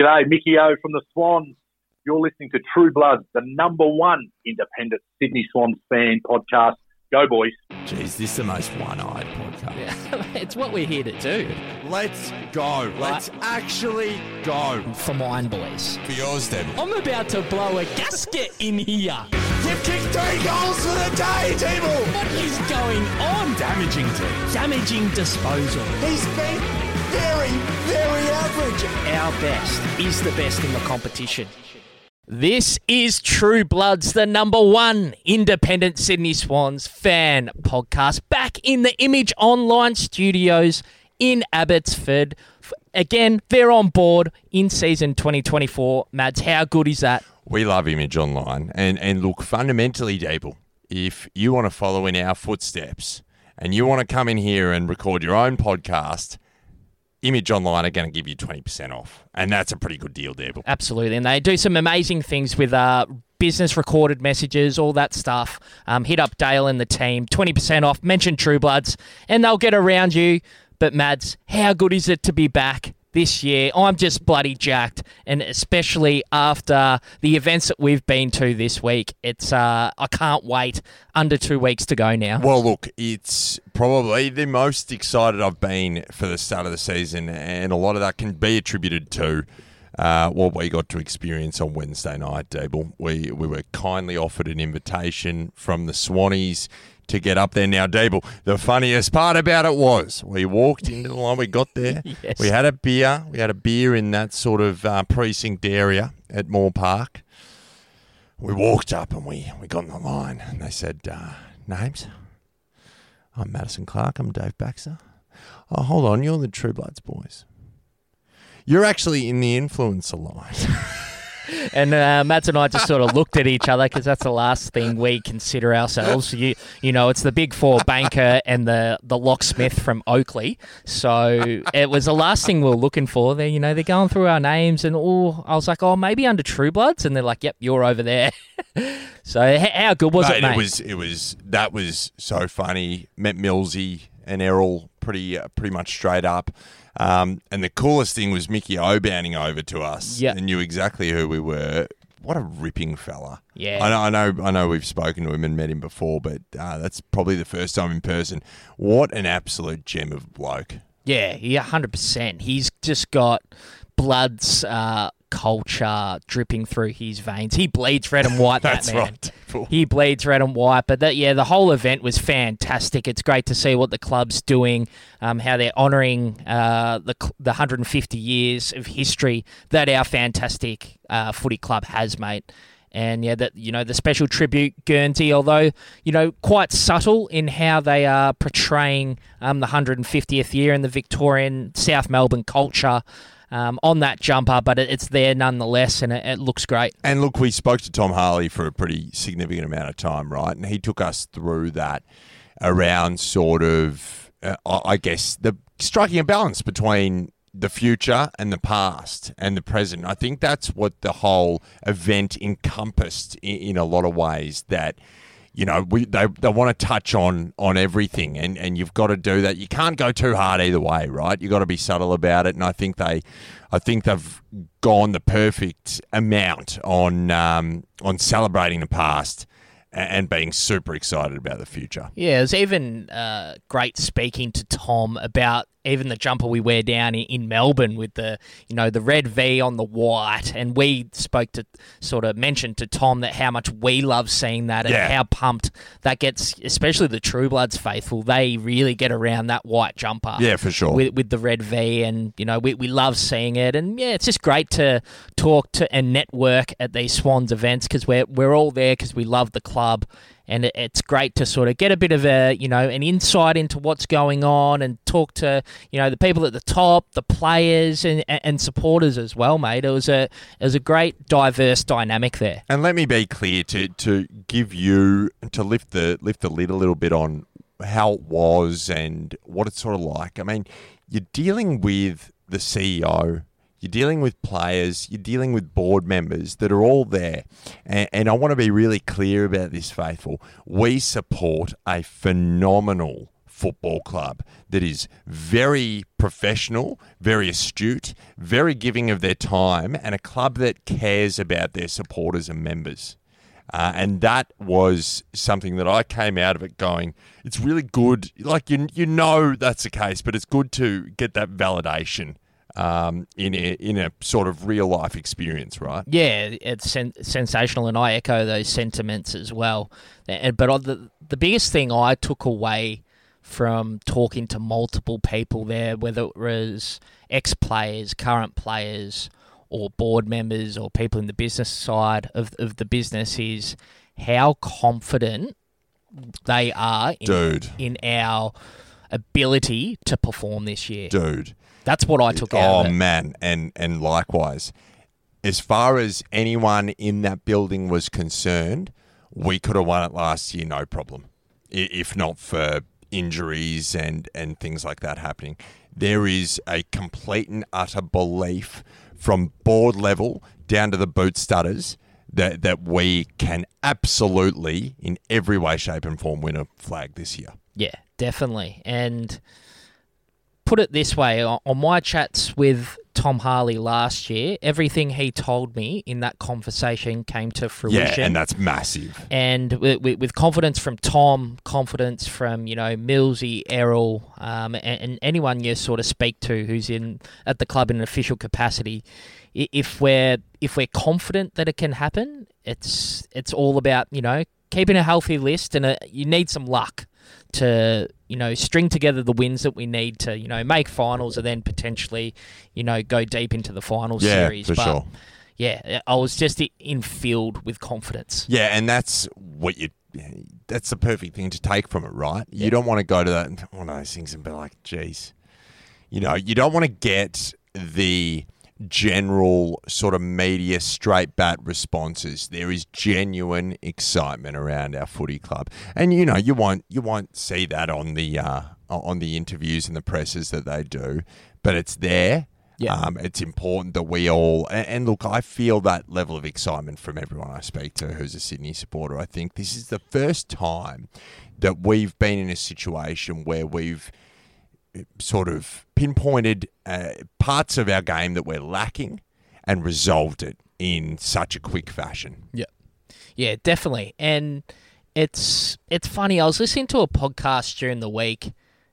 G'day, Mickey O from the Swans. You're listening to True Blood, the number one independent Sydney Swans fan podcast. Go, boys. Jeez, this is the most one-eyed podcast. it's what we're here to do. Let's go. Let's actually go. For mine, boys. For yours, then. I'm about to blow a gasket in here. You've kicked three goals for the day, Table. What is going on? Damaging team. Damaging disposal. He's been very, very average. Our best is the best in the competition. This is True Bloods, the number one independent Sydney Swans fan podcast, back in the Image Online studios in Abbotsford. Again, they're on board in season 2024. Mads, how good is that? We love Image Online. And, and look, fundamentally, Dable, if you want to follow in our footsteps and you want to come in here and record your own podcast, Image Online are going to give you 20% off. And that's a pretty good deal, Dable. Absolutely. And they do some amazing things with uh, business recorded messages, all that stuff. Um, hit up Dale and the team, 20% off. Mention True Bloods, and they'll get around you. But, Mads, how good is it to be back? This year. I'm just bloody jacked, and especially after the events that we've been to this week, it's uh, I can't wait. Under two weeks to go now. Well, look, it's probably the most excited I've been for the start of the season, and a lot of that can be attributed to. Uh, what we got to experience on Wednesday night, Dable. We we were kindly offered an invitation from the Swannies to get up there. Now, Dable, the funniest part about it was we walked into the line, we got there, yes. we had a beer, we had a beer in that sort of uh, precinct area at Moore Park. We walked up and we, we got in the line and they said, uh, names? I'm Madison Clark, I'm Dave Baxter. Oh, hold on, you're the True Bloods boys. You're actually in the influencer line. and uh, Matt and I just sort of looked at each other because that's the last thing we consider ourselves. You, you know, it's the big four banker and the the locksmith from Oakleigh. So it was the last thing we are looking for. There, you know, they're going through our names, and oh, I was like, oh, maybe under True Bloods, and they're like, yep, you're over there. so how good was mate, it, mate? It was, it was that was so funny. Met Millsy and Errol pretty uh, pretty much straight up. Um, and the coolest thing was Mickey O bounding over to us and knew exactly who we were. What a ripping fella! Yeah, I know, I know, I know. We've spoken to him and met him before, but uh, that's probably the first time in person. What an absolute gem of a bloke! Yeah, yeah, hundred percent. He's just got Bloods uh, culture dripping through his veins. He bleeds red and white. That's that man. right. He bleeds red and white. But that, yeah, the whole event was fantastic. It's great to see what the club's doing, um, how they're honouring uh, the the 150 years of history that our fantastic uh, footy club has, mate. And yeah, that you know the special tribute Guernsey, although you know quite subtle in how they are portraying um, the 150th year in the Victorian South Melbourne culture um, on that jumper, but it, it's there nonetheless, and it, it, looks great. And look, we spoke to Tom Harley for a pretty significant amount of time, right? And he took us through that around sort of, uh, I guess, the striking a balance between the future and the past and the present. I think that's what the whole event encompassed in, in a lot of ways. That you know, we they, they want to touch on on everything, and, and you've got to do that. You can't go too hard either way, right? You've got to be subtle about it, and I think they, I think they've gone the perfect amount on um, on celebrating the past and being super excited about the future. Yeah, it was even uh, great speaking to Tom about even the jumper we wear down in, Melbourne with the you know the red V on the white, and we spoke to sort of mentioned to Tom that how much we love seeing that and yeah. how pumped that gets, especially the True Bloods faithful. They really get around that white jumper. Yeah, for sure. With, with the red V, and you know we, we love seeing it, and yeah, it's just great to talk to and network at these Swans events because we're we're all there because we love the club and it's great to sort of get a bit of a you know an insight into what's going on and talk to you know the people at the top, the players and, and supporters as well, mate. It was a it was a great diverse dynamic there. And let me be clear to to give you to lift the lift the lid a little bit on how it was and what it's sort of like. I mean, you're dealing with the CEO you're dealing with players, you're dealing with board members that are all there. And, and I want to be really clear about this, Faithful. We support a phenomenal football club that is very professional, very astute, very giving of their time, and a club that cares about their supporters and members. Uh, and that was something that I came out of it going, it's really good. Like, you, you know that's the case, but it's good to get that validation um, in, a, in a sort of real life experience, right? Yeah, it's sen- sensational, and I echo those sentiments as well. And, but the, the biggest thing I took away from talking to multiple people there, whether it was ex players, current players, or board members, or people in the business side of, of the business, is how confident they are in, Dude. in our ability to perform this year. Dude. That's what I took out Oh of it. man, and and likewise, as far as anyone in that building was concerned, we could have won it last year, no problem. If not for injuries and and things like that happening, there is a complete and utter belief from board level down to the boot studders that that we can absolutely, in every way, shape, and form, win a flag this year. Yeah, definitely. And put it this way on my chats with Tom Harley last year, everything he told me in that conversation came to fruition. Yeah, and that's massive. and with, with, with confidence from Tom, confidence from you know Millsy, Errol, um, and, and anyone you sort of speak to who's in at the club in an official capacity, if we're if we're confident that it can happen, it's it's all about you know keeping a healthy list, and a, you need some luck to you know string together the wins that we need to you know make finals, and then potentially you know go deep into the final Yeah, series. for but, sure. Yeah, I was just i- in filled with confidence. Yeah, and that's what you. That's the perfect thing to take from it, right? You don't want to go to that one of those things and be like, "Geez," you know, you don't want to get the general sort of media straight bat responses. There is genuine excitement around our footy club, and you know, you won't you won't see that on the uh, on the interviews and the presses that they do, but it's there. Yeah. Um, it's important that we all and, and look. I feel that level of excitement from everyone I speak to who's a Sydney supporter. I think this is the first time that we've been in a situation where we've sort of pinpointed uh, parts of our game that we're lacking and resolved it in such a quick fashion. Yeah. Yeah, definitely. And it's it's funny. I was listening to a podcast during the week,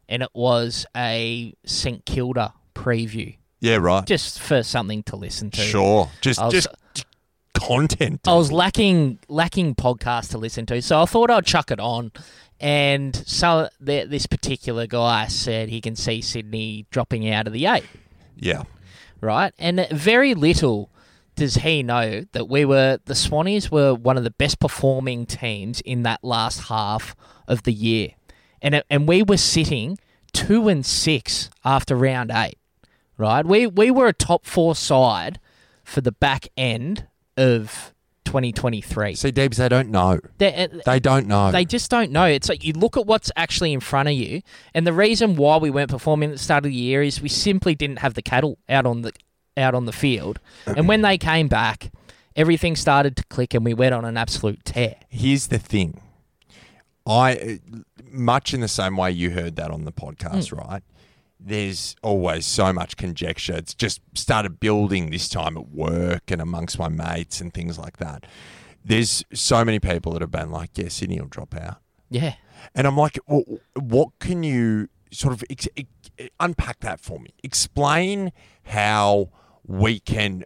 and it was a St Kilda preview, Yeah, right. just for something to listen to. Sure. Just was- just content. I was lacking lacking podcast to listen to, so I thought I'd chuck it on. And so th- this particular guy said he can see Sydney dropping out of the eight. yeah. right? And very little does he know that we were the Swannies were one of the best performing teams in that last half of the year, and and we were sitting two and six after round eight, right? We we were a top four side for the back end of 2023. See, Debs, they don't know. They, They don't know. they just don't know. It's like you look at what's actually in front of you, and the reason why we weren't performing at the start of the year is we simply didn't have the cattle out on the out on the field. And when they came back, everything started to click, and we went on an absolute tear. Here's the thing. I much in the same way you heard that on the podcast, Hmm. right? There's always so much conjecture. It's just started building this time at work and amongst my mates and things like that. There's so many people that have been like, "Yeah, Sydney will drop out," Yeah, and I'm like, well, "What can you sort of ex- ex- unpack that for me? Explain how we can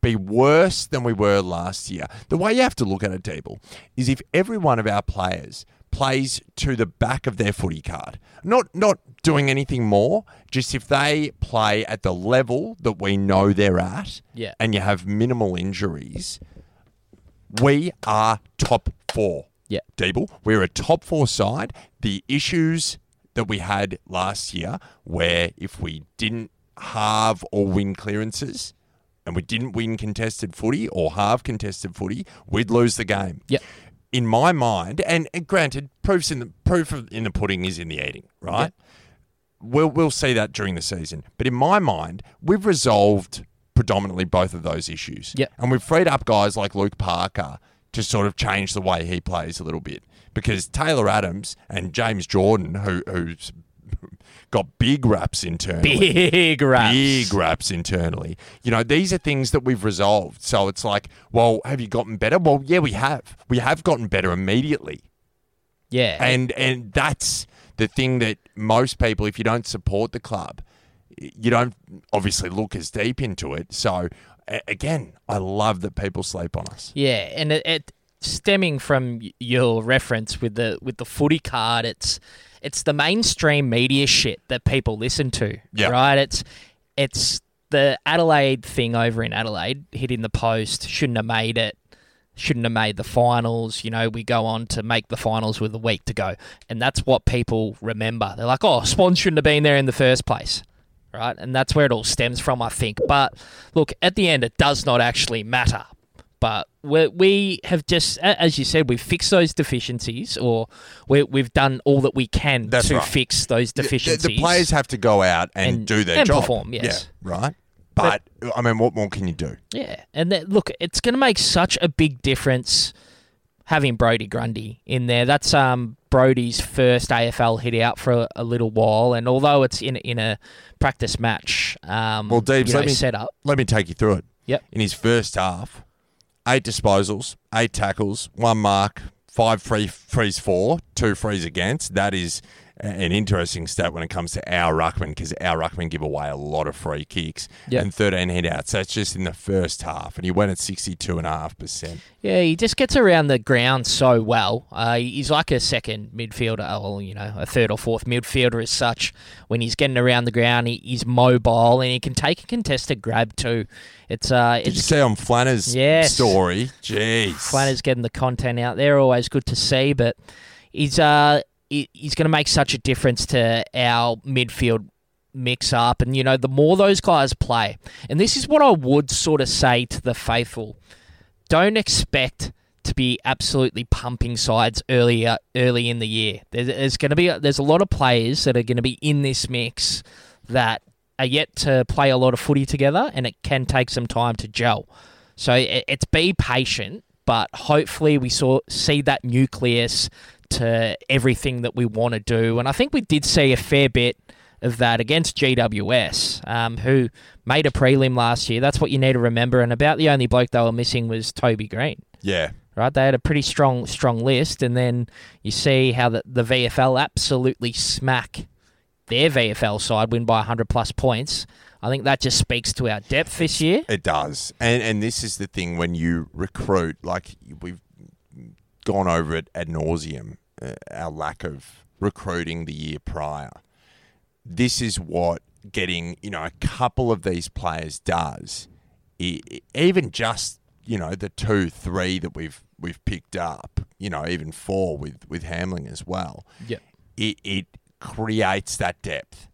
be worse than we were last year. The way you have to look at it, Deeble, is if every one of our players plays to the back of their footy card, not not doing anything more, just if they play at the level that we know they're at, Yeah. and you have minimal injuries, we are top four. Yeah. Deeble, we're a top four side. The issues that we had last year, where if we didn't halve or win clearances, and we didn't win contested footy or halve contested footy, we'd lose the game. Yep. In my mind, and, and granted, proofs in the proof of, in the pudding is in the eating, right? We'll we'll see that during the season. But in my mind, we've resolved predominantly both of those issues. Yep. And we've freed up guys like Luke Parker to sort of change the way he plays a little bit. because Taylor Adams and James Jordan, who who's got big raps internally, Big raps. big raps internally. You know, these are things that we've resolved. So it's like, well, have you gotten better? Well, yeah, we have. We have gotten better immediately. Yeah. And and that's the thing that most people, if you don't support the club, you don't obviously look as deep into it. So again, I love that people sleep on us. Yeah, and it, it stemming from your reference with the with the footy card, it's it's the mainstream media shit that people listen to, Yeah. right? It's it's the Adelaide thing over in Adelaide hitting the post shouldn't have made it. Shouldn't have made the finals. You know, we go on to make the finals with a week to go. And that's what people remember. They're like, oh, Swan shouldn't have been there in the first place. Right? And that's where it all stems from, I think. But look, at the end, it does not actually matter but we we have just, as you said, we've fixed those deficiencies, or we, we've done all that we can That's to right. fix those deficiencies. The, the players have to go out and, And- do their and job. perform, yes. Yeah, right. But, I mean, what more can you do? yeah, and that, look, it's going to make such a big difference having Brodie Grundy in there. That's um Brodie's first AFL hit out for a, a little while, and although it's in in a practice match, um, Well, Deebs, you know, let me- set up. Let me take you through it. Yep. In his first half, eight disposals, eight tackles, one mark, five free frees for, two frees against. That is an interesting stat when it comes to our ruckman because our ruckman give away a lot of free kicks Yep. and 13 hit outs. That's just in the first half, and he went at 62.5%. Yeah, he just gets around the ground so well. Uh, he's like a second midfielder, or you know, a third or fourth midfielder as such. When he's getting around the ground, he, he's mobile and he can take a contested grab too. It's uh, Did you see on Flanner's Yes. story? Jeez. Flanner's getting the content out there. Always good to see, but he's uh, he's going to make such a difference to our midfield mix up. And you know, the more those guys play, and this is what I would sort of say to the faithful: don't expect to be absolutely pumping sides early uh, early in the year. There's, there's going to be there's a lot of players that are going to be in this mix that are yet to play a lot of footy together, and it can take some time to gel. So it, it's be patient, but hopefully we saw see that nucleus to everything that we want to do, and I think we did see a fair bit of that against GWS, um, who made a prelim last year. That's what you need to remember. And about the only bloke they were missing was Toby Greene. Yeah. Right, they had a pretty strong, strong list, and then you see how the, the VFL absolutely smack their VFL side, win by 100 plus points. I think that just speaks to our depth this year. It does, and and this is the thing when you recruit, like we've gone over it ad nauseum, uh, our lack of recruiting the year prior. This is what getting you know a couple of these players does. E- even just you know the two, three that we've we've picked up, you know, even four with with Hamling as well. Yeah, It it creates that depth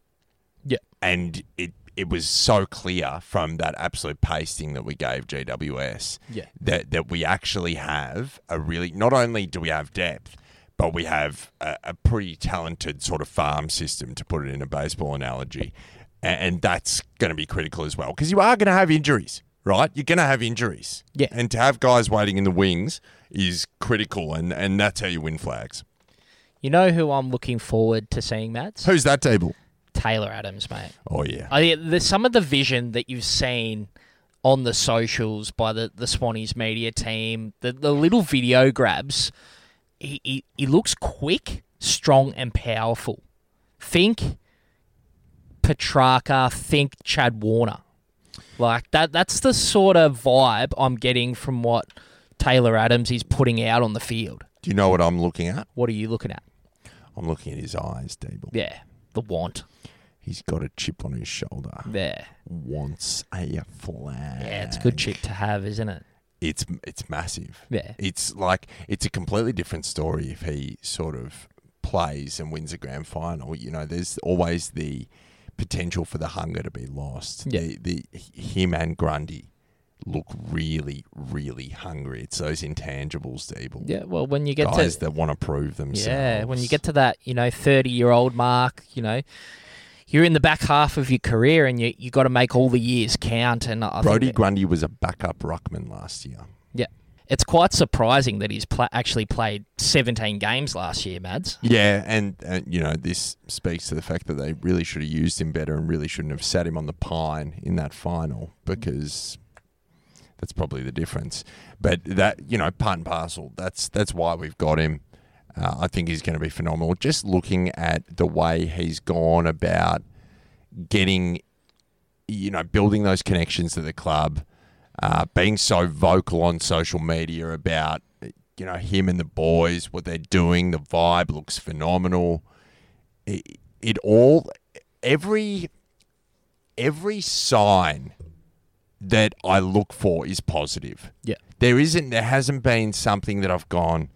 Yeah, and it it was so clear from that absolute pasting that we gave GWS Yeah. that that we actually have a really not only do we have depth but we have a, a pretty talented sort of farm system to put it in a baseball analogy and, and that's going to be critical as well because you are going to have injuries right you're going to have injuries Yeah. and to have guys waiting in the wings is critical and and that's how you win flags You know who I'm looking forward to seeing, Matt? who's that table Taylor Adams, mate. oh yeah I, the, some of the vision that you've seen on the socials by the, the Swannies media team, the, the little video grabs, he, he, he looks quick, strong, and powerful. Think Petracca, think Chad Warner. Like that that's the sort of vibe I'm getting from what Taylor Adams is putting out on the field. do you know what i'm looking at What are you looking at? i'm looking at his eyes Dable. Yeah, the want. He's got a chip on his shoulder. Yeah. Wants a flag. Yeah, it's a good chip to have, isn't it? It's it's massive. Yeah. It's like it's a completely different story if he sort of plays and wins a grand final. You know, there's always the potential for the hunger to be lost. Yeah. The, the him and Grundy look really, really hungry. It's those intangibles, Deeble. Yeah, well, when you get Guys to that want to prove themselves. yeah, when you get to that, you know, thirty-year-old mark, you know, you're in the back half of your career, and you you got to make all the years count. And I Brodie Grundy was a backup ruckman last year. yeah, it's quite surprising that he's pla actually played 17 games last year, Mads. Yeah, and, and you know this speaks to the fact that they really should have used him better and really shouldn't have sat him on the pine in that final because that's probably the difference. But that you know, part and parcel. That's that's why we've got him. Uh, I think he's going to be phenomenal. Just looking at the way he's gone about getting, you know, building those connections to the club, uh, being so vocal on social media about, you know, him and the boys, what they're doing. The vibe looks phenomenal. It, it all, every, every sign that I look for is positive. Yeah. There isn't, there hasn't been something that I've gone,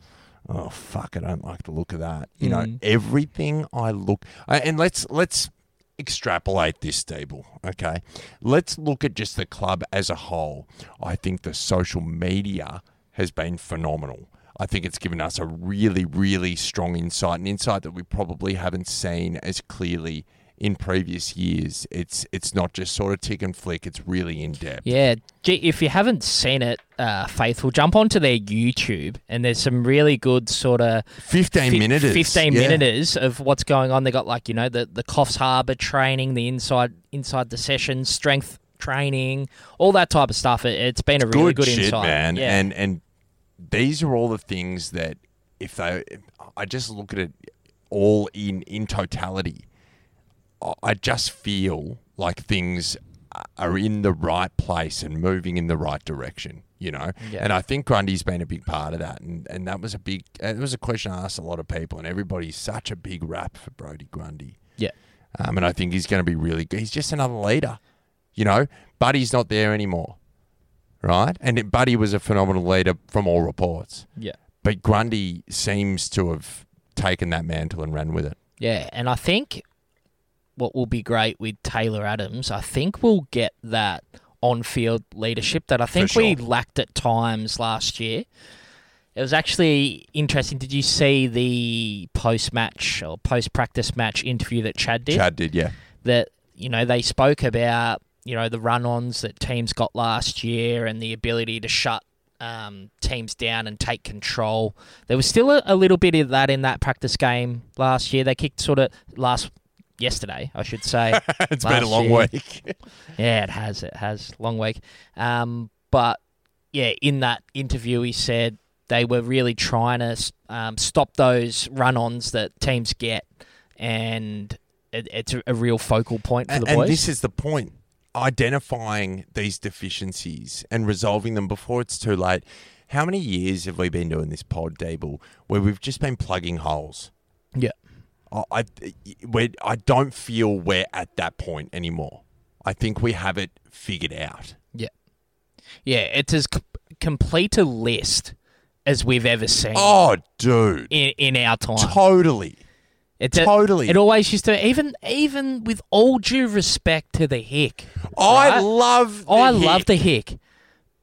oh fuck, I don't like the look of that. You know, Mm. everything I look, I- and let's let's extrapolate this, Stable. Okay, let's look at just the club as a whole. I think the social media has been phenomenal. I think it's given us a really, really strong insight, an insight that we probably haven't seen as clearly in previous years. It's it's not just sort of tick and flick; it's really in depth. Yeah, if you haven't seen it, uh, Faithful, jump onto their YouTube and there's some really good sort of Fifteen minutes, 15 yeah. minutes of what's going on. They got like, you know, the, the Coffs Harbour training, the inside inside the sessions, strength training, all that type of stuff. It, it's been a really good, shit, insight. man. Yeah. And and these are all the things that if they, I just look at it all in in totality. I- just feel like things are in the right place and moving in the right direction. You know, Yeah. and I think Grundy's been a big part of that, and and that was a big. It was a question I asked a lot of people, and everybody's such a big rap for Brodie Grundy. yeah. Um, and I think he's going to be really good. He's just another leader, you know. Buddy's not there anymore, right? And it, Buddy was a phenomenal leader from all reports, Yeah. but Grundy seems to have taken that mantle and ran with it. Yeah, and I think what will be great with Taylor Adams, I think we'll get that on-field leadership that I think we lacked at times last year. It was actually interesting. Did you see the post-match or post-practice match interview that Chad did? Chad did, yeah. That you know they spoke about you know the run-ons that teams got last year and the ability to shut um, teams down and take control. There was still a, a little bit of that in that practice game last year. They kicked sort of last yesterday, I should say. it's been a long year. week. Yeah, it has. It has. Long week. Um, but yeah, in that interview, he said they were really trying to um, stop those run-ons that teams get, and it, it's a, a real focal point for and, the and this is the point: identifying these deficiencies and resolving them before it's too late. How many years have we been doing this pod, Dable, where we've just been plugging holes? yeah, I, I, we're, I don't feel we're at that point anymore. I think we have it figured out. yeah, yeah. It's as c- complete a list as we've ever seen Oh, dude. in in our time. Totally. It's a- totally. it always used to even even with all due respect to the hick. I love the I hit. love the hick,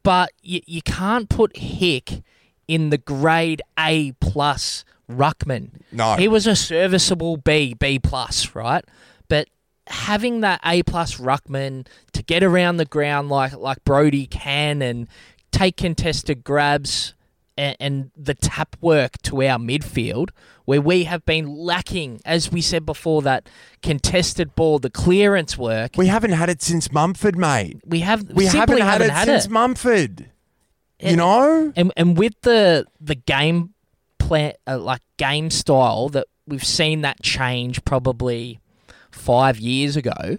but you, you can't put hick in the grade A plus ruckman. No. he was a serviceable B B plus, right? But having that A plus ruckman to get around the ground like like Brodie can and take contested grabs and, and the tap work to our midfield, where we have been lacking, as we said before, that contested ball, the clearance work. We haven't had it since Mumford, mate. We have We simply haven't had it since it. Mumford. You know? and and with the the game plan uh, like game style that we've seen that change probably five years ago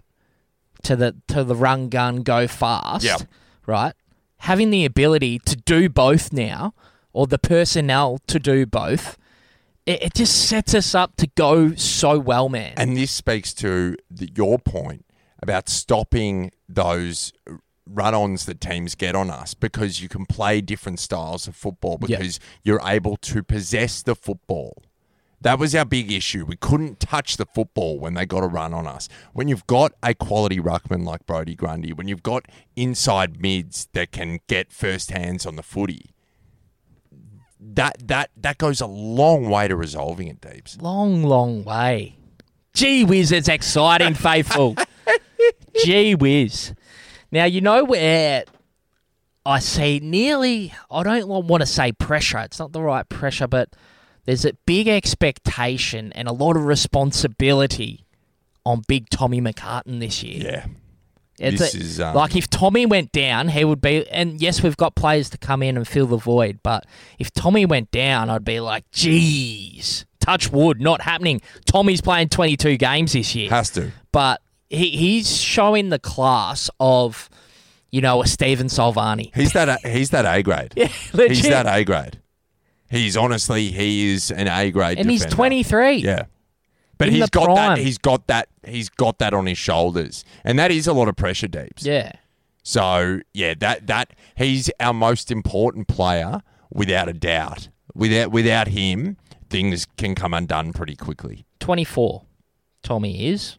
to the to the run gun go fast Yep. right having the ability to do both now or the personnel to do both it, it just sets us up to go so well man And this speaks to the, your point about stopping those run-ons that teams get on us because you can play different styles of football Yeah. because you're able to possess the football. That was our big issue. We couldn't touch the football when they got a run on us. When you've got a quality ruckman like Brodie Grundy, when you've got inside mids that can get first hands on the footy, that that that goes a long way to resolving it, Deeps. long long way gee whiz it's exciting faithful gee whiz now you know where I see nearly, I don't want to say pressure, it's not the right pressure, but there's a big expectation and a lot of responsibility on big Tommy McCartin this year. Yeah. It's This a- is, um, like if Tommy went down, he would be. And yes, we've got players to come in and fill the void. But if Tommy went down, I'd be like, "Geez, touch wood, not happening." Tommy's playing 22 games this year, Has to. but he, he's showing the class of, you know, a Steven Salvani. He's that. A, he's that A grade. Yeah, He's that A grade. He's honestly, he is an A grade. and he's 23. Yeah. But In he's got prime. that. He's got that. He's got that on his shoulders, and that is a lot of pressure, deeps. Yeah. So yeah, that that he's our most important player without a doubt. Without without him, things can come undone pretty quickly. 24. Tommy is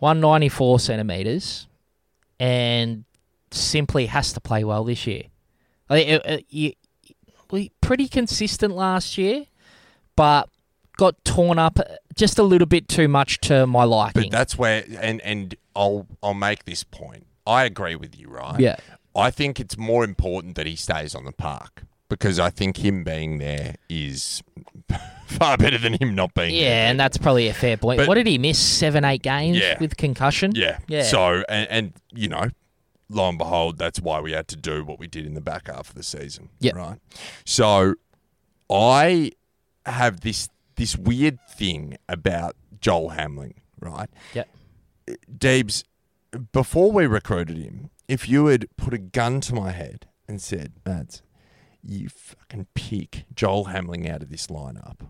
194 centimeters, and simply has to play well this year. Like, uh, uh, you, we pretty consistent last year, but got torn up just a little bit too much to my liking. But that's where, and and I'll I'll make this point. I agree with you, right? Yeah. I think it's more important that he stays on the park because I think him being there is far better than him not being there. yeah, and that's probably a fair point. But- what did he miss? Seven, eight games Yeah. with concussion. Yeah. Yeah. So, and, and, you know, lo and behold, that's why we had to do what we did in the back half of the season. Yep. Right. So, I have this this weird thing about Joel Hamling. Right. Yep. Deebs, before we recruited him, if you had put a gun to my head and said, "Mads, you fucking pick Joel Hamling out of this lineup,"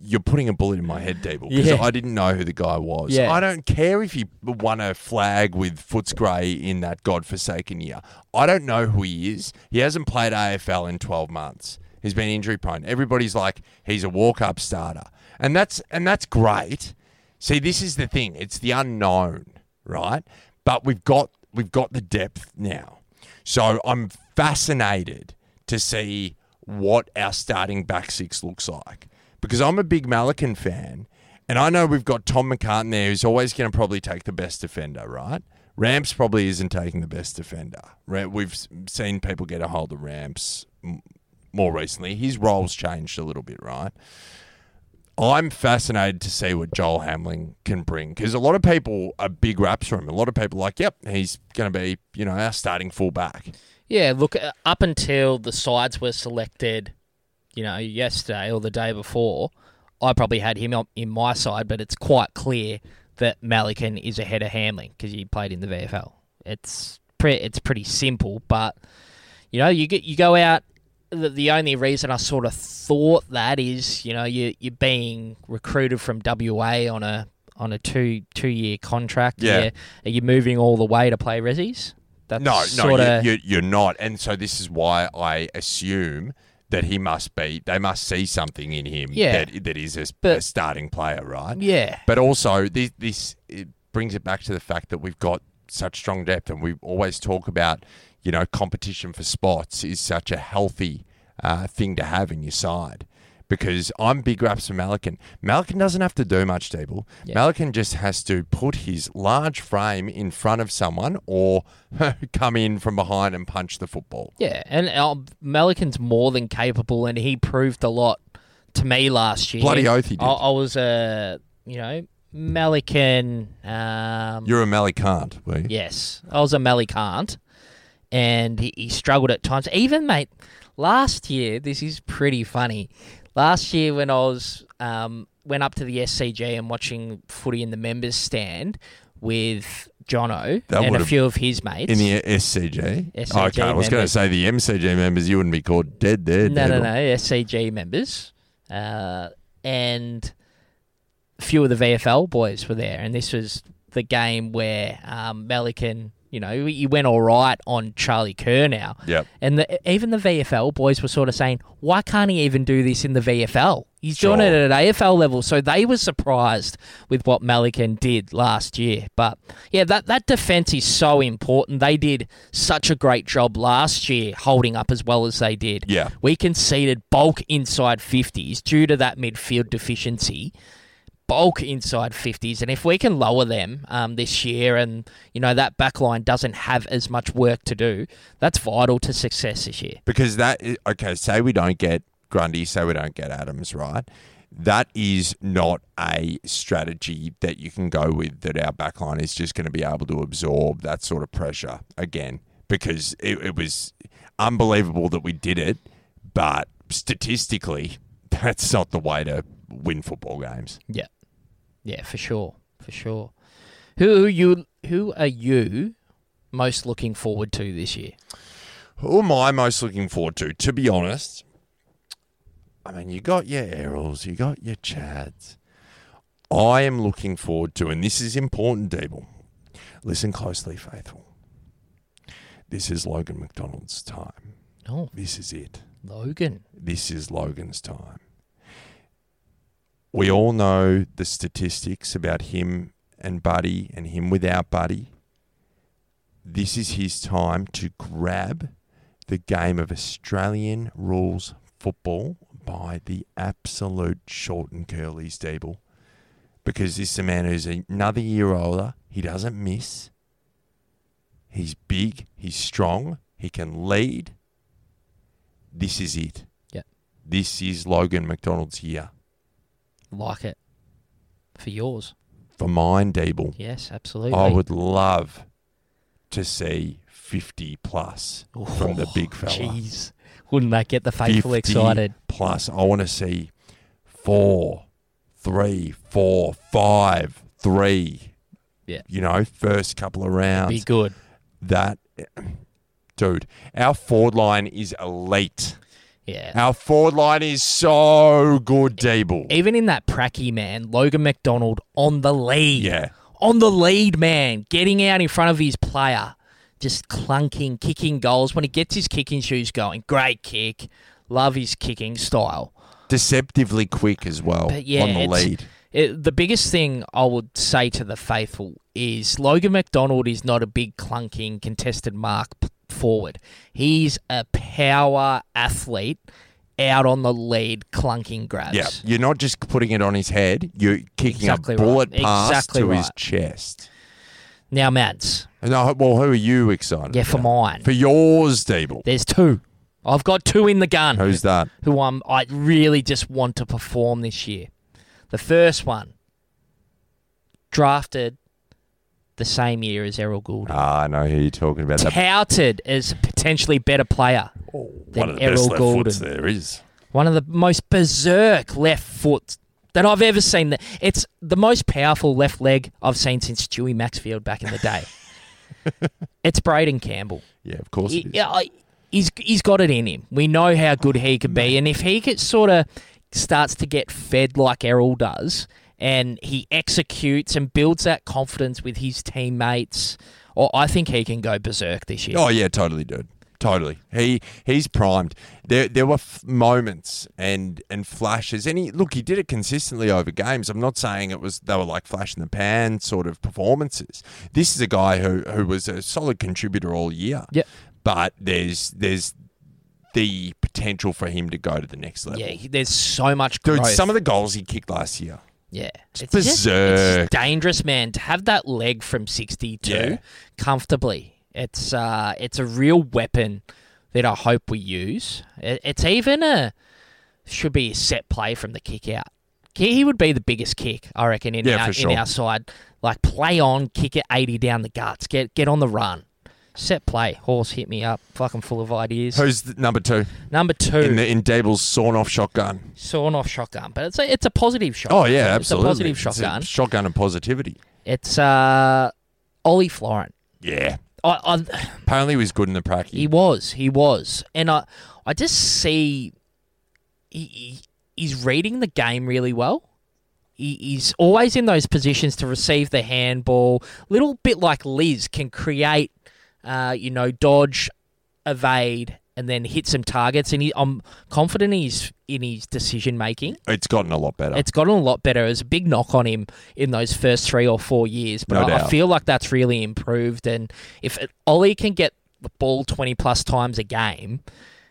you're putting a bullet in my head, Deeble, because Yeah. I didn't know who the guy was. Yeah. I don't care if he won a flag with Footscray in that godforsaken year. I don't know who he is. He hasn't played AFL in 12 months. He's been injury prone. Everybody's like, he's a walk up starter. And that's and that's great. See, this is the thing. It's the unknown, right? But we've got we've got the depth now. So I'm fascinated to see what our starting back six looks like. Because I'm a big Melican fan, and I know we've got Tom McCartin there who's always going to probably take the best defender, right? Ramps probably isn't taking the best defender. We've seen people get a hold of Ramps more recently. His role's changed a little bit, right? I'm fascinated to see what Joel Hamling can bring because a lot of people are big raps for him. A lot of people are like, yep, he's going to be, you know, our starting fullback. Yeah, look, uh, up until the sides were selected, you know, yesterday or the day before, I probably had him in my side, but it's quite clear that Melican is ahead of Hamling because he played in the VFL. It's pre- it's pretty simple, but you know, you get you go out. The, the only reason I sort of thought that is, you know, you you're being recruited from WA on a on a two two year contract. Yeah. Are you, moving all the way to play Rezzies? That's No, no, you, you, you're not. And so this is why I assume that he must be. They must see something in him Yeah. that that is a, But- a starting player, right? yeah. But also, this, this it brings it back to the fact that we've got such strong depth, and we always talk about, you know, competition for spots is such a healthy uh, thing to have in your side. Because I'm big raps for Melican. Melican doesn't have to do much, Deeble. Yeah. Melican just has to put his large frame in front of someone or come in from behind and punch the football. Yeah, and uh, Melican's more than capable, and he proved a lot to me last year. Bloody oath he did. I, I was a, you know, Melican. Um, You're a Malikant, were you? yes, I was a Melicant, and he, he struggled at times. Even mate, last year, this is pretty funny. Last year, when I was um, went up to the SCG and watching footy in the members stand with Jono That and a few of his mates In the SCG? SCG okay, I was going to say the MCG members, you wouldn't be called dead there. No, no, Deeble. no. SCG members, uh, and a few of the VFL boys were there, and this was the game where um, Melican, you know, he went all right on Charlie Curnow, Yep. and the, even the VFL boys were sort of saying, "Why can't he even do this in the VFL? He's doing it at AFL level." So they were surprised with what Melican did last year. But yeah, that that defense is so important. They did such a great job last year holding up as well as they did. Yeah. We conceded bulk inside 50s due to that midfield deficiency. Bulk inside 50s. And if we can lower them um, this year and, you know, that back line doesn't have as much work to do, that's vital to success this year. Because that, okay, say we don't get Grundy, say we don't get Adams, right? That is not a strategy that you can go with that our backline is just going to be able to absorb that sort of pressure again because it, it was unbelievable that we did it, but statistically, that's not the way to win football games. Yeah. Yeah, for sure. For sure. Who are you who are you most looking forward to this year? Who am I most looking forward to? To be honest, I mean, you got your Errols, you got your Chads. I am looking forward to, and this is important, Deeble. Listen closely, faithful. This is Logan McDonald's time. Oh, This is it. Logan. This is Logan's time. We all know the statistics about him and Buddy and him without Buddy. This is his time to grab the game of Australian rules football by the absolute short and curlies, Deeble. Because this is a man who's another year older. He doesn't miss. He's big. He's strong. He can lead. This is it. Yeah. This is Logan McDonald's year. Like it. For yours. For mine, Deeble, Yes, absolutely. I would love to see 50 plus from the big fella. Jeez. Wouldn't that get the faithful 50 excited? Plus, I want to see four, three, four, five, three. Yeah. You know, first couple of rounds. Be good. that, dude, our forward line is elite. Yeah. Our forward line is so good, Deeble. Even in that pracky, man, Logan McDonald on the lead. Yeah. On the lead, man. Getting out in front of his player. Just clunking, kicking goals. When he gets his kicking shoes going, great kick. Love his kicking style. Deceptively quick as well But yeah, on the lead. It, the biggest thing I would say to the faithful is Logan McDonald is not a big clunking contested mark forward. He's a power athlete out on the lead clunking grabs. Yeah, you're not just putting it on his head. You're kicking Exactly a bullet right. pass Exactly to his chest. Now, Mads. No, well, who are you excited? Yeah, for about? mine. For yours, Deeble. There's two. I've got two in the gun. Who's that? who I'm, I really just want to perform this year. The first one, drafted the same year as Errol Gould. Ah, I know who you're talking about. Touted as a potentially better player. one of the Errol best left Gulden. foots there is. One of the most berserk left foot that I've ever seen. It's the most powerful left leg I've seen since Stewie Maxfield back in the day. it's Braeden Campbell. Yeah, of course He- yeah, he's he's got it in him. We know how good he could be, and if he gets sort of starts to get fed like Errol does, and he executes and builds that confidence with his teammates, or I think he can go berserk this year. Oh yeah, totally, dude. Totally. He he's primed. There there were f- moments and and flashes, and he look he did it consistently over games. I'm not saying it was they were like flash in the pan sort of performances. This is a guy who who was a solid contributor all year. Yep. But there's there's the potential for him to go to the next level. Yeah, there's so much Dude, some of the goals he kicked last year. Yeah, it's, just, berserk. it's dangerous, man. To have that leg from 62 Yeah. comfortably, it's uh, it's a real weapon that I hope we use. It, it's even a should be a set play from the kick out. He would be the biggest kick, I reckon, in Yeah, our sure. in our side. Like play on, kick it 80 down the guts, get get on the run. Set play, horse hit me up, fucking full of ideas. Who's the, number two Number two, in the in Dable's sawn off shotgun? sawn off shotgun, but it's a it's a positive shotgun. Oh yeah, It's a absolutely. positive It's a shotgun. shotgun and positivity. It's uh, Ollie Florent. Yeah. I, I, Apparently he was good in the pracky. he was, he was, and I, I just see, he, he he's reading the game really well. He, he's always in those positions to receive the handball. Little bit like Liz can create, uh, you know, dodge, evade, and then hit some targets. And he, I'm confident he's in his decision making. It's gotten a lot better. It's gotten a lot better. There's a big knock on him in those first three or four years, but No I, I feel like that's really improved. And if it, Ollie can get the ball 20 plus times a game,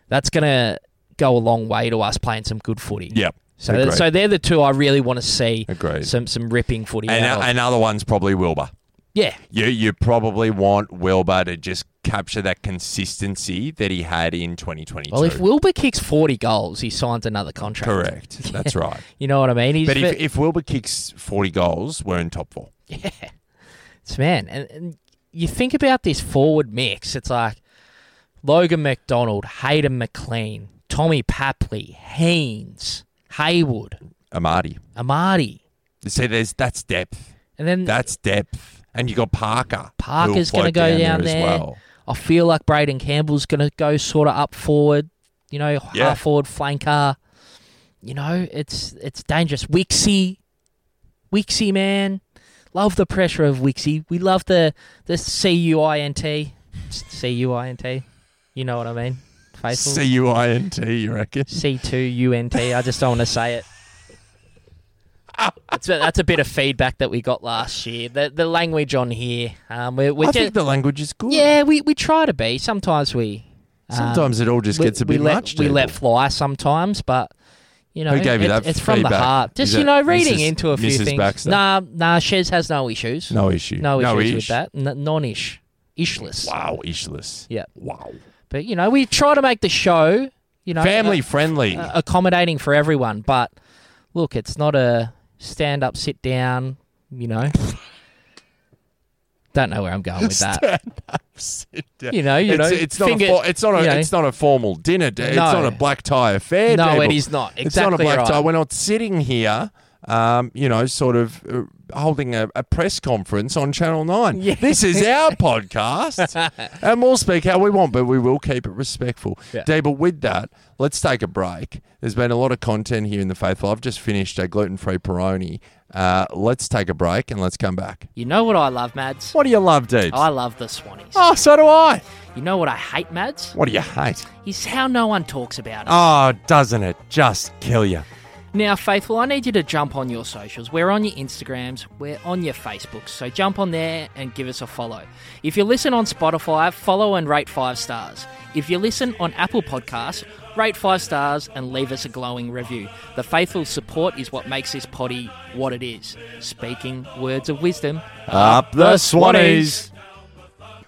that's going to go a long way to us playing some good footy. Yep. So, Agreed. so they're the two I really want to see Agreed. some some ripping footy. And, out of. and other one's probably Wilbur. Yeah, You you probably want Wilbur to just capture that consistency that he had in 2022. well, if Wilbur kicks forty goals, he signs another contract. Correct. That's right. You know what I mean? He's But if, if Wilbur kicks 40 goals, we're in top four. Yeah. It's man, and, and you think about this forward mix, it's like Logan McDonald, Hayden McLean, Tommy Papley, Haynes, Hayward, Amartey. Amartey. You see, there's that's depth. And then That's depth. And you got Parker. Parker's going to go down as there. well. I feel like Braeden Campbell's going to go sort of up forward, you know, Yeah. half forward flanker. You know, it's it's dangerous. Wixie, Wixie, man, love the pressure of Wixie. We love the the C U I N T, C U I N T. You know what I mean? Faithful. C U I N T, you reckon? C two U N T. I just don't want to say it. That's a, that's a bit of feedback that we got last year. The the language on here, um, we're, we're I just, think the language is good. yeah, we, we try to be. Sometimes we um, Sometimes it all just we, gets a we bit let, much. We let fly sometimes, but you know, Who gave you it- that it's from the heart. Just you know, reading Mrs. into a few Mrs. things. Baxter? Nah, nah. Shez has no issues. No issue. no issues with that. N- non-ish, ishless. Wow, ishless. Yeah, Wow. but you know, we try to make the show, you know, Family uh, friendly. uh, accommodating for everyone. But look, it's not a stand up, sit down. You know, don't know where I'm going with that. Stand up, Sit down. You know, you it's, know, it's not finger- a for, it's not a you know. it's not a formal dinner. d- It's No. not a black tie affair. No, it is not. It's not a black right. tie. We're not sitting here, um, you know, sort of uh, holding a, a press conference on Channel Nine. Yeah. This is our podcast, and we'll speak how we want, but we will keep it respectful. Yeah. Dave, but with that, let's take a break. There's been a lot of content here in the Faithful. I've just finished a gluten-free Peroni. Uh, let's take a break and let's come back. You know what I love, Mads? What do you love, Deebs? I love the Swannies. oh, so do I. You know what I hate, Mads? What do you hate? Is how no one talks about it. Oh, doesn't it just kill you? Now, Faithful, I need you to jump on your socials. We're on your Instagrams, we're on your Facebooks, so jump on there and give us a follow. If you listen on Spotify, follow and rate five stars. If you listen on Apple Podcasts, rate five stars and leave us a glowing review. The Faithful support is what makes this potty what it is. Speaking words of wisdom. Up the Swannies.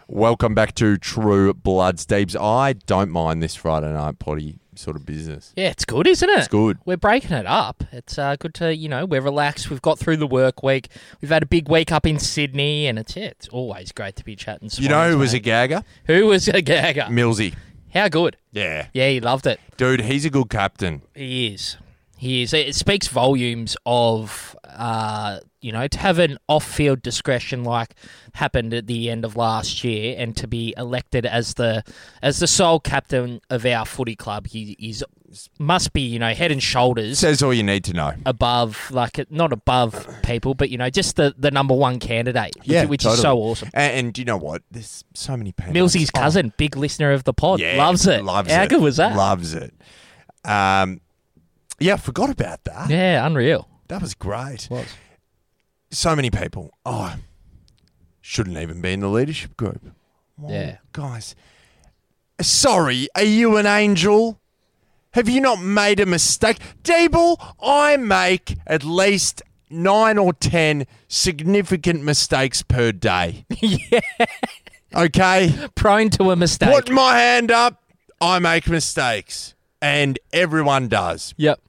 Welcome back to True Bloods Deebs. I don't mind this Friday night potty sort of business. Yeah, it's good, isn't it? It's good. We're breaking it up. It's uh, good to, you know, we're relaxed. We've got through the work week. We've had a big week up in Sydney, and it's yeah, it's always great to be chatting. You know who Swans, was a gagger? who was a gagger? Millsy. How good? Yeah. Yeah, he loved it. Dude, he's a good captain. He is. He is. It speaks volumes of, uh, you know, to have an off-field discretion like happened at the end of last year, and to be elected as the as the sole captain of our footy club. He is must be, you know, head and shoulders Says all you need to know. above, like not above people, but you know, just the, the number one candidate, which, Yeah, which is totally. so awesome. And, and you know what? There's so many people. Millsy's cousin, big listener of the pod, yeah, loves it. Loves How it. good was that? Loves it. Um, yeah, I forgot about that. yeah, unreal. That was great. Was. So many people. Oh, shouldn't even be in the leadership group. Yeah. Guys, sorry, are you an angel? Have you not made a mistake? Dable, I make at least nine or ten significant mistakes per day. yeah, Okay? prone to a mistake. Put my hand up. I make mistakes. And everyone does. Yep.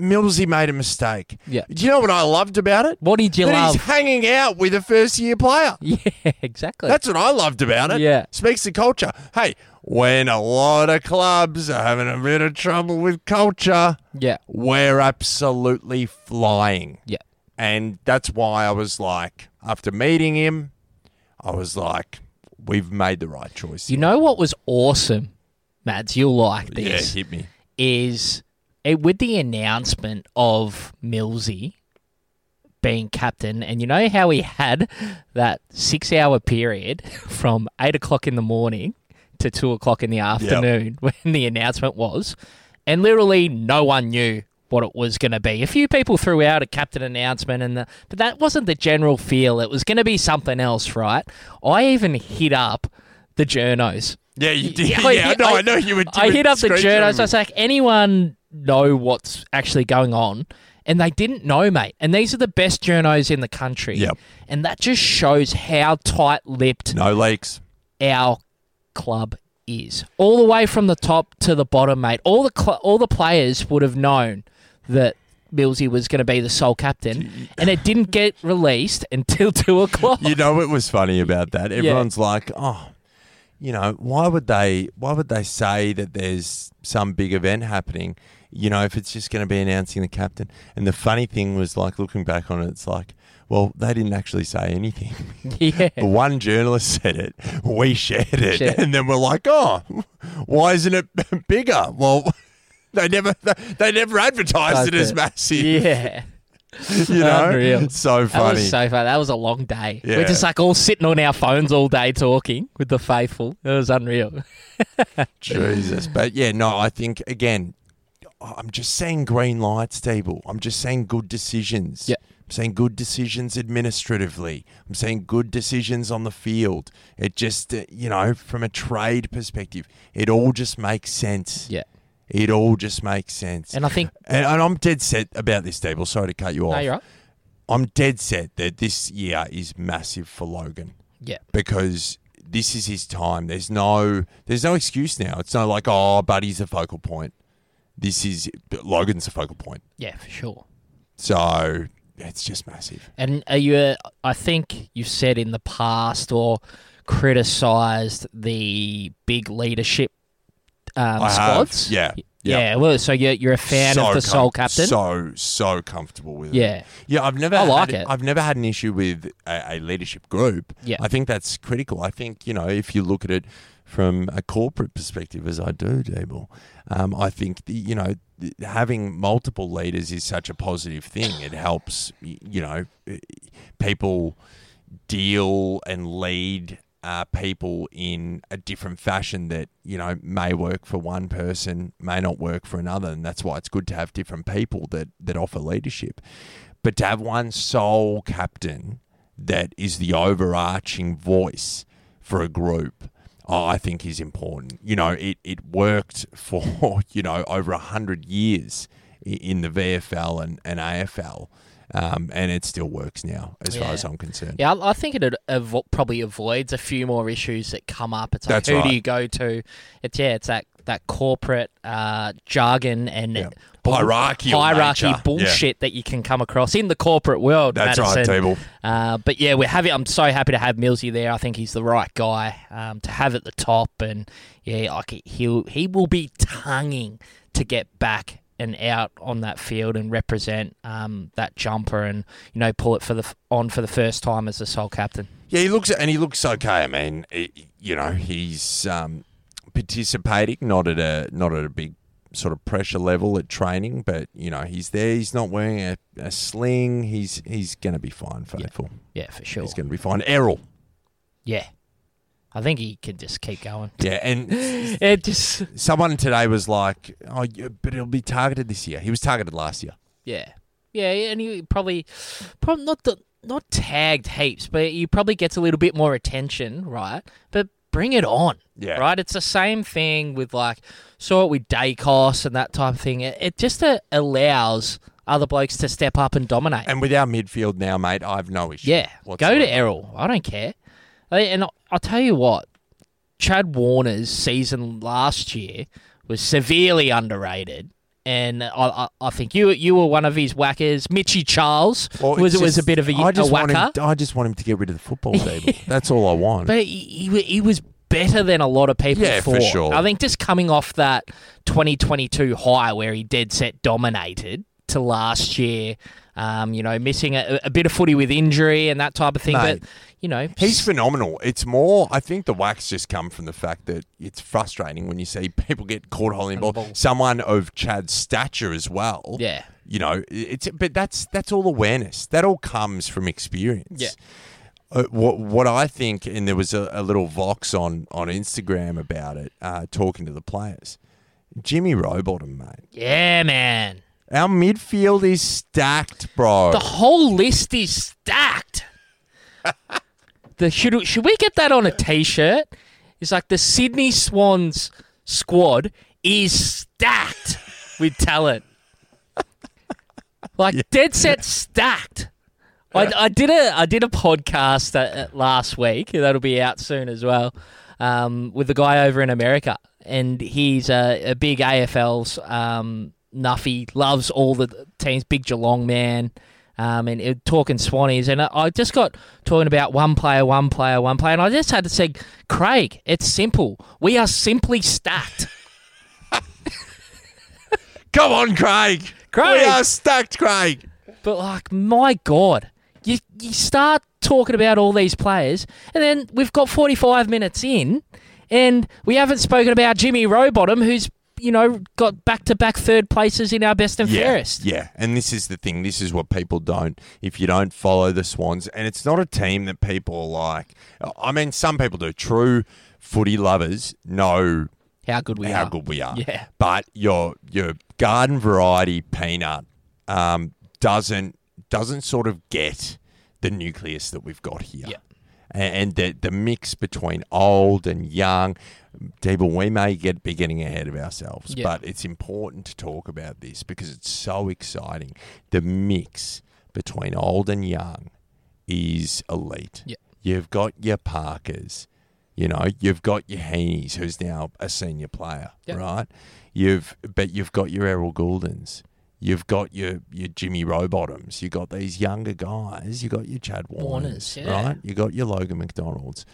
Millsy made a mistake. Yeah. Do you know what I loved about it? What did you that love? he's hanging out with a first year player. Yeah, exactly. That's what I loved about it. Yeah. Speaks to culture. Hey, when a lot of clubs are having a bit of trouble with culture, yeah, we're absolutely flying. yeah. And that's why I was like, after meeting him, I was like, we've made the right choice. You know what was awesome, Mads? You'll like this. yeah, hit me. Is it with the announcement of Millsy being captain, and you know how he had that six-hour period from eight o'clock in the morning to two o'clock in the afternoon when the announcement was, and literally no one knew what it was going to be. A few people threw out a captain announcement, and the, but that wasn't the general feel. It was going to be something else, right? I even hit up the journos. Yeah, you did. Yeah, Yeah, I- no, I- I know you were. I hit up the journos. I was like, anyone know what's actually going on. And they didn't know, mate. And these are the best journos in the country. Yep. And that just shows how tight lipped No leaks. our club is. All the way from the top to the bottom, mate. All the cl- all the players would have known that Millsy was going to be the sole captain, and it didn't get released until two o'clock. You know what was funny about that? Everyone's like, oh, you know, why would they? Why would they say that there's some big event happening? You know, if it's just going to be announcing the captain. And the funny thing was, like, looking back on it, it's like, well, they didn't actually say anything. yeah. One journalist said it, we shared it, Shared. and then we're like, oh, why isn't it bigger? Well, they never they never advertised it as massive. Yeah. You know, Unreal. so That funny. was so funny. That was a long day. Yeah. We're just like all sitting on our phones all day talking with the faithful. It was unreal. Jesus. But yeah, no, I think again, I'm just saying green lights, table. I'm just saying good decisions. Yeah. I'm saying good decisions administratively. I'm saying good decisions on the field. It just, uh, you know, from a trade perspective, it all just makes sense. Yeah. It all just makes sense. And I think And, and I'm dead set about this, table. Sorry to cut you off. no, you're right. I'm dead set that this year is massive for Logan Yeah. because this is his time. There's no there's no excuse now. It's not like oh, Buddy's a focal point. This is Logan's a focal point. Yeah, for sure. So it's just massive. And are you? uh, I think you've said in the past or criticised the big leadership um, I have. squads. Yeah. Yeah. Well, so you're you're a fan So of the sole com- captain. So so comfortable with it. yeah. Yeah, I've never I had, like it. I've never had an issue with a, a leadership group. Yeah. I think that's critical. I think, you know, if you look at it from a corporate perspective as I do, Dable, um, I think the, you know, having multiple leaders is such a positive thing. It helps you know, people deal and lead uh, people in a different fashion that you know may work for one person, may not work for another, and that's why it's good to have different people that that offer leadership. But to have one sole captain that is the overarching voice for a group, I think is important. You know, it, it worked for, you know, over a hundred years in the VFL and, and AFL. Um, and it still works now, as far as I'm concerned. Yeah, I I think it probably avoids a few more issues that come up. It's like That's who right. do you go to? It's yeah, it's that that corporate uh, jargon and Yeah. bull- hierarchy nature. bullshit that you can come across in the corporate world. That's Madison. right, Table. Uh, but yeah, we're having. I'm so happy to have Millsy there. I think he's the right guy um, to have at the top, and yeah, like he'll he will be tonguing to get back and out on that field and represent um, that jumper, and you know pull it for the on for the first time as the sole captain. Yeah, he looks and he looks okay. I mean, he- you know, he's um, participating, not at a not at a big sort of pressure level at training, but you know, he's there. He's not wearing a, a sling. He's he's going to be fine, faithful. Yeah, for sure. He's going to be fine. Errol. Yeah, I think he can just keep going. Yeah, and It just someone today was like, "Oh, yeah, but it'll be targeted this year." He was targeted last year. Yeah, yeah, and he probably, probably not the not tagged heaps, but he probably gets a little bit more attention, right? But bring it on, Yeah. right? It's the same thing with like saw it with Dacos and that type of thing. It, it just uh, allows other blokes to step up and dominate. And with our midfield now, mate, I have no issue. yeah, go to Errol. I don't care. And I'll tell you what, Chad Warner's season last year was severely underrated. And I, I, think you you were one of his whackers. Mitchy Charles Well, was it's was a bit of a, I a just want whacker, him. I just want him to get rid of the football table. That's all I want. but he, he he was better than a lot of people Yeah, for sure. I think just coming off that 2022 high where he dead set dominated to last year, um, you know, missing a, a bit of footy with injury and that type of thing. Mate. But you know, He's phenomenal. It's more, I think the wax just come from the fact that it's frustrating when you see people get caught holding the On the ball. ball. Someone of Chad's stature as well. yeah, You know, it's but that's that's all awareness. That all comes from experience. Yeah. Uh, what what I think, and there was a, a little vox on on Instagram about it, uh, talking to the players. Jimmy Rowbottom, mate. yeah, man. Our midfield is stacked, bro. The whole list is stacked. the should should we get that on a t-shirt? It's like the Sydney Swans squad is stacked. with talent. Like dead set stacked. I, I did a I did a podcast uh, last week that'll be out soon as well um, with the guy over in America, and he's a, a big AFL's um, Nuffy, loves all the teams, big Geelong man, um, and it, talking Swannies, and I, I just got talking about one player, one player, one player, and I just had to say, Craig, it's simple. We are simply stacked. Come on, Craig. Craig. We are stacked, Craig. But like, my God, you you start talking about all these players, and then we've got forty five minutes in, and we haven't spoken about Jimmy Rowbottom, who's you know got back to back third places in our best and yeah, fairest. Yeah, and this is the thing. This is what people don't. If you don't follow the Swans, and it's not a team that people are like. I mean, some people do. True footy lovers know How good we how are. good we are. Yeah. But your your garden variety peanut um, doesn't doesn't sort of get the nucleus that we've got here. Yeah. And the the mix between old and young, Debo, we may get be getting ahead of ourselves, Yeah. but it's important to talk about this because it's so exciting. The mix between old and young is elite. Yeah. You've got your Parkers, you know, you've got your Heeney's, who's now a senior player, Yeah. right? You've but you've got your Errol Guldens. You've got your your Jimmy Rowbottoms. You've got these younger guys. You've got your Chad Warners, Warners, yeah. right? You've got your Logan McDonald's.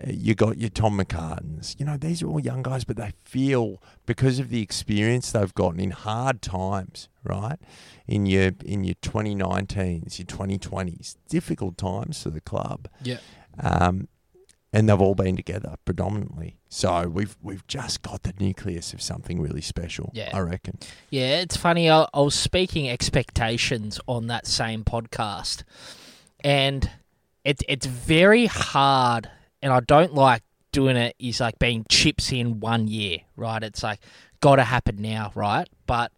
Uh, You got your Tom McCartins. You know these are all young guys, but they feel because of the experience they've gotten in hard times, right? In your in your 2019s, your 2020s, difficult times for the club Yeah. um, and they've all been together predominantly. So we've we've just got the nucleus of something really special. Yeah. I reckon. Yeah, it's funny. I, I was speaking expectations on that same podcast, and it, it's very hard. And I don't like doing it. Is like being chips in one year, right? It's like got to happen now, right? But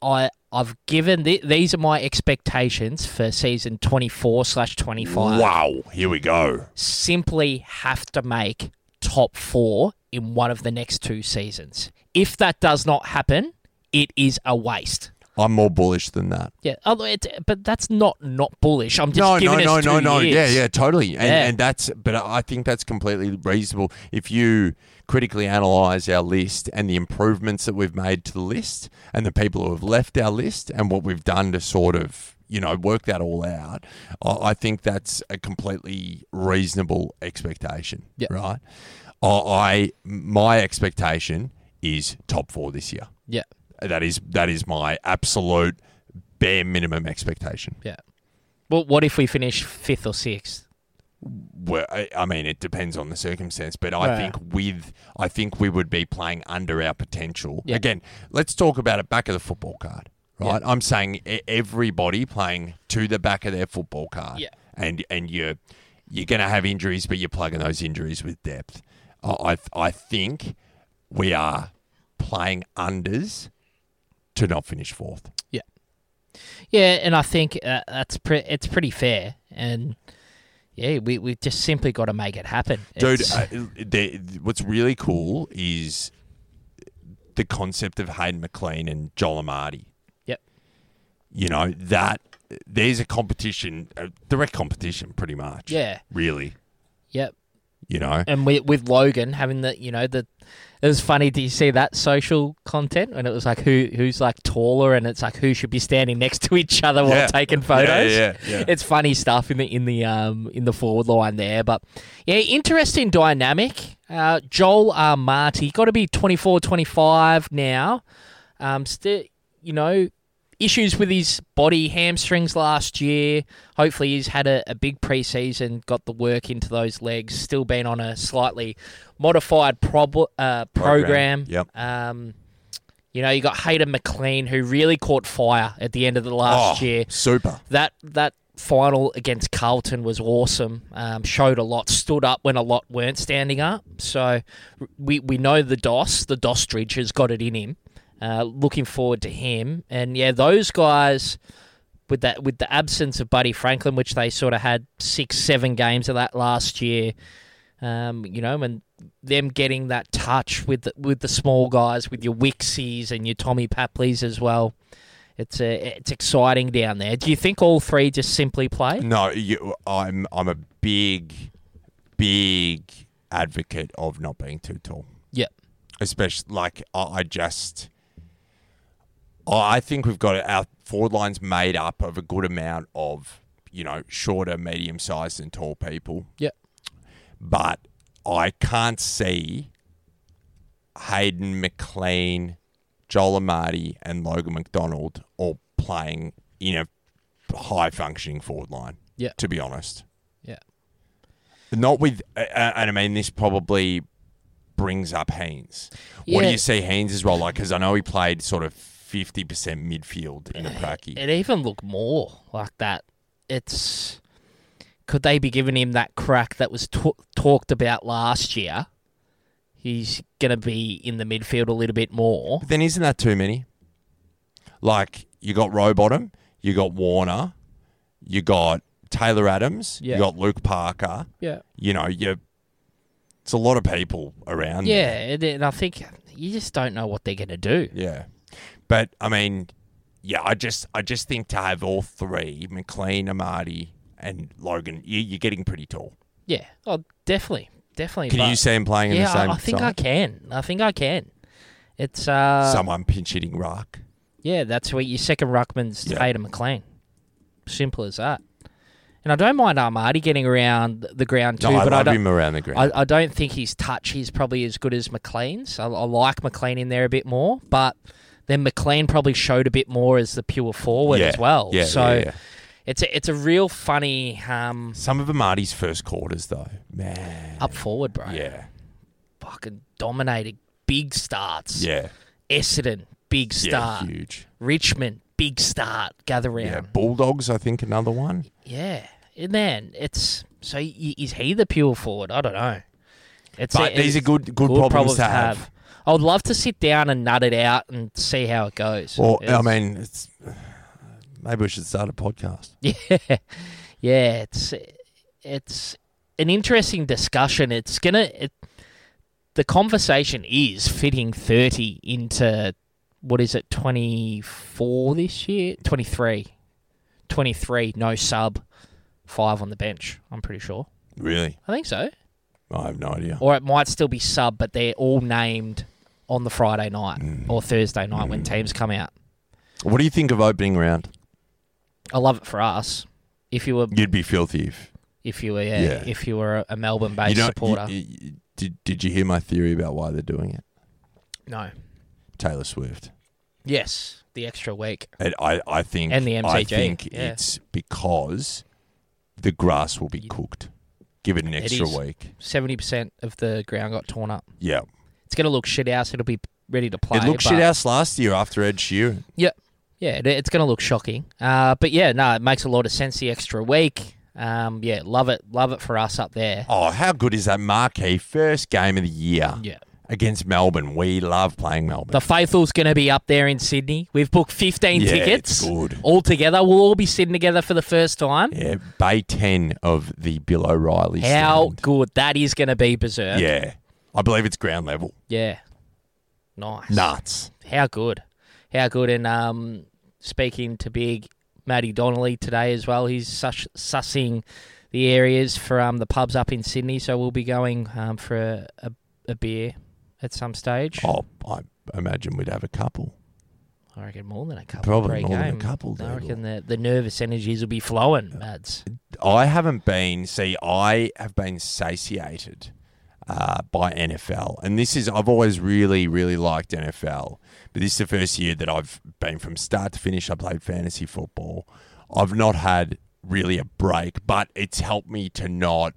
I I've given th- these are my expectations for season twenty four slash twenty five. Wow, here we go. Simply have to make top four in one of the next two seasons. If that does not happen, it is a waste. I'm more bullish than that. Yeah, although it, but that's not not bullish. I'm just no, no, giving no, us no, two no. Yeah, years. yeah, totally. And, Yeah. and that's, but I think that's completely reasonable. If you critically analyze our list and the improvements that we've made to the list and the people who have left our list and what we've done to sort of, you know, work that all out, I, I think that's a completely reasonable expectation. Yeah. Right. I, I, my expectation is top four this year. yeah, That is that is my absolute bare minimum expectation. yeah. Well, what if we finish fifth or sixth? Well, I, I mean, it depends on the circumstance, but I Right. think with I think we would be playing under our potential. Yeah. Again, let's talk about it back of the football card, right? I'm saying everybody playing to the back of their football card, Yeah. and and you're you're going to have injuries, but you're plugging those injuries with depth. I I, I think we are playing unders to not finish fourth. Yeah, yeah, and I think uh, that's pre- it's pretty fair, and yeah, we we just simply got to make it happen, Dude, uh, the, what's really cool is the concept of Hayden McLean and Joel Amartey. Yep. You know, that there's a competition, a direct competition, pretty much. yeah, Really. yep. You know? And with, with Logan having the, you know, the, it was funny. Do you see that social content when it was like who who's like taller and it's like who should be standing next to each other while Yeah. taking photos? Yeah, yeah, yeah. It's funny stuff in the in the um in the forward line there, but yeah, interesting dynamic. Uh, Joel Amartey got to be 24, 25 now. Um, still, you know, issues with his body, hamstrings last year. Hopefully, he's had a, a big preseason, got the work into those legs. Still been on a slightly modified prob- uh, program. Yep. Um, you know, you got Hayden McLean, who really caught fire at the end of the last Oh, year. Super. That that final against Carlton was awesome. Um, showed a lot, stood up when a lot weren't standing up. So we we know the DOS, the Dostridge has got it in him. Uh, looking forward to him, and yeah, those guys with that with the absence of Buddy Franklin, which they sort of had six, seven games of that last year. Um, you know, and them getting that touch with the, with the small guys, with your Wixies and your Tommy Papleys as well. It's a, it's exciting down there. Do you think all three just simply play? No, you, I'm I'm a big, big advocate of not being too tall. Yeah. Especially like I, I just, I think we've got our forward lines made up of a good amount of you know shorter, medium sized, and tall people. Yep. But I can't see Hayden McLean, Joel Amartey, and Logan McDonald all playing in a high functioning forward line. Yeah. To be honest. Yeah. Not with, uh, and I mean, this probably brings up Haynes. What do you see Haynes as well? Like, because I know he played sort of 50% midfield in a eh, pracky. It even looked more like that. It's could they be giving him that crack that was t- talked about last year? He's gonna be in the midfield a little bit more. But then isn't that too many? Like, you got Rowbottom, you got Warner, you got Taylor Adams, Yeah. you got Luke Parker. Yeah, You know, you. It's a lot of people around. yeah, there. and, and I think you just don't know what they're gonna do. Yeah. But I mean, yeah, I just I just think to have all three, McLean, Amartey, and Logan, you, you're getting pretty tall. Yeah, oh, definitely, definitely. Can you see him playing in yeah, the same I, I think I can. I think I can. It's uh, Someone pinch hitting rock. Yeah, that's where your second ruckman's Yeah. Tatum McLean. Simple as that. And I don't mind Amartey getting around the ground too, No, I but I love don't. him around the ground. I, I don't think his touch is probably as good as McLean's. I, I like McLean in there a bit more, but then McLean probably showed a bit more as the pure forward yeah. as well. Yeah, so yeah, it's a, it's a real funny um, Some of Amartey's first quarters, though, man. up forward, bro. Yeah, Fucking dominated. Big starts. yeah, Essendon, big start. yeah, huge. Richmond, big start. Gather round. Yeah, Bulldogs, I think another one. Yeah, Eh, man, it's so is he the pure forward? I don't know. It's But these are good, good, problems, to have. I would love to sit down and nut it out and see how it goes. Well, I mean, it's, maybe we should start a podcast. yeah, yeah, it's it's an interesting discussion. It's gonna it, the conversation is fitting thirty into what is it twenty four this year 23. 23, no sub, five on the bench. I'm pretty sure. Really, I think so. I have no idea. Or it might still be sub, but they're all named on the Friday night Mm. or Thursday night when teams come out. What do you think of opening round? I love it for us. If you were, You'd be filthy if if you were, yeah, Yeah. if you were a Melbourne-based supporter, you- you- did Did you hear my theory about why they're doing it? no. Taylor Swift. Yes, the extra week. And I, I think And the I think yeah. it's because the grass will be cooked. Give it an It extra is. week. Seventy percent of the ground got torn up. Yeah. It's going to look shit house. It'll be ready to play. it looked but- shit house last year after Ed Sheeran. Yep, Yeah, it, it's going to look shocking. Uh, but yeah, no, it makes a lot of sense. The extra week. Um, yeah, love it, love it for us up there. Oh, how good is that marquee first game of the year Yeah. Against Melbourne? We love playing Melbourne. The Faithful's going to be up there in Sydney. We've booked 15 Yeah, tickets. good. All together. We'll all be sitting together for the first time. yeah, Bay 10 of the Bill O'Reilly How stand. good. That is going to be berserk. Yeah. I believe it's ground level. Yeah. Nice. Nuts. How good. How good. And um, speaking to big Matty Donnelly today as well, he's such, sussing the areas for um, the pubs up in Sydney. So we'll be going um, for a, a, a beer at some stage. Oh, I imagine we'd have a couple. I reckon more than a couple. Probably more than a couple, I reckon the, the nervous energies will be flowing, Mads. I haven't been. See, I have been satiated uh, by NFL, and this is I've always really, really liked NFL, but this is the first year that I've been from start to finish. I played fantasy football. I've not had really a break, but it's helped me to not.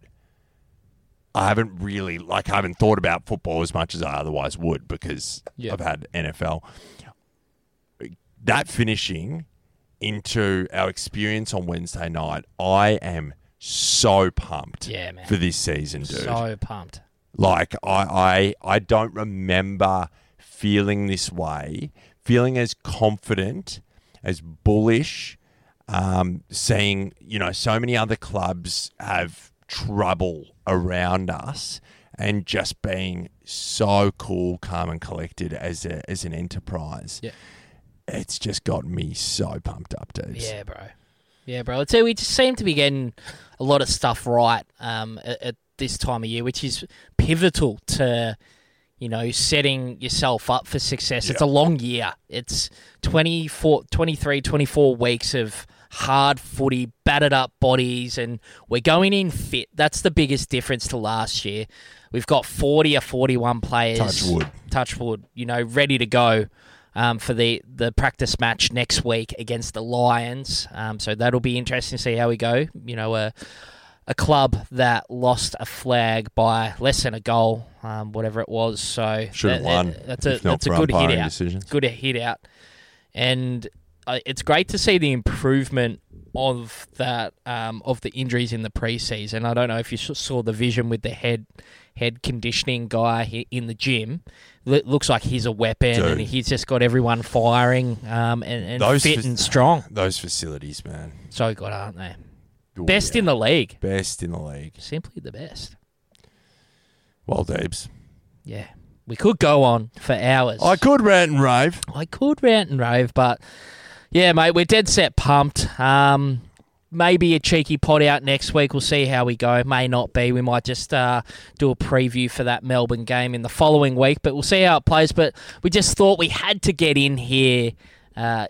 I haven't really like I haven't thought about football as much as I otherwise would because Yeah. I've had NFL. That finishing into our experience on Wednesday night, I am so pumped Yeah, man. for this season, dude. So pumped. Like I, I I don't remember feeling this way, feeling as confident, as bullish, um, seeing, you know, so many other clubs have trouble around us and just being so cool, calm, and collected as a, as an enterprise. Yeah. It's just got me so pumped up, dude. Yeah, bro. Yeah, bro. I'd we just seem to be getting a lot of stuff right um, at, at this time of year, which is pivotal to you know, setting yourself up for success. It's a long year. It's 24, 23, 24 weeks of hard footy, battered up bodies, and we're going in fit. That's the biggest difference to last year. We've got 40 or 41 players. Touch wood. Touch wood, you know, ready to go. Um, for the, the practice match next week against the Lions. Um, so that'll be interesting to see how we go. You know, uh, a club that lost a flag by less than a goal, um, whatever it was. So Should have won. that- that's a that's a good hit out. decisions. Good hit out, and uh, it's great to see the improvement of that um, of the injuries in the preseason. I don't know if you saw the vision with the head head conditioning guy in the gym. Lo- looks like he's a weapon, and he's just got everyone firing um, and, and Those fit fac- and strong. Those facilities, man. So good, aren't they? Oh, Best yeah. in the league. best in the league. Simply the best. Well, Deebs. Yeah. We could go on for hours. I could rant and rave. I could rant and rave, but yeah, mate, we're dead set pumped. Um, maybe a cheeky pot out next week. We'll see how we go. May not be. We might just uh, do a preview for that Melbourne game in the following week, but we'll see how it plays. But we just thought we had to get in here. Uh,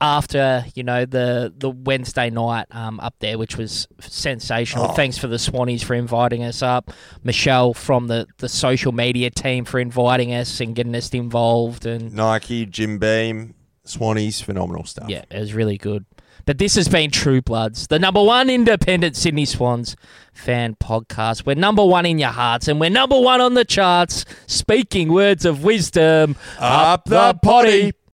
after you know the the Wednesday night um, up there, which was sensational. Oh. Thanks for the Swannies for inviting us up. Michelle from the, the social media team for inviting us and getting us involved. And Nike, Jim Beam, Swannies, phenomenal stuff. yeah, it was really good. But this has been True Bloods, the number one independent Sydney Swans fan podcast. We're number one in your hearts and we're number one on the charts. Speaking words of wisdom, Up the potty.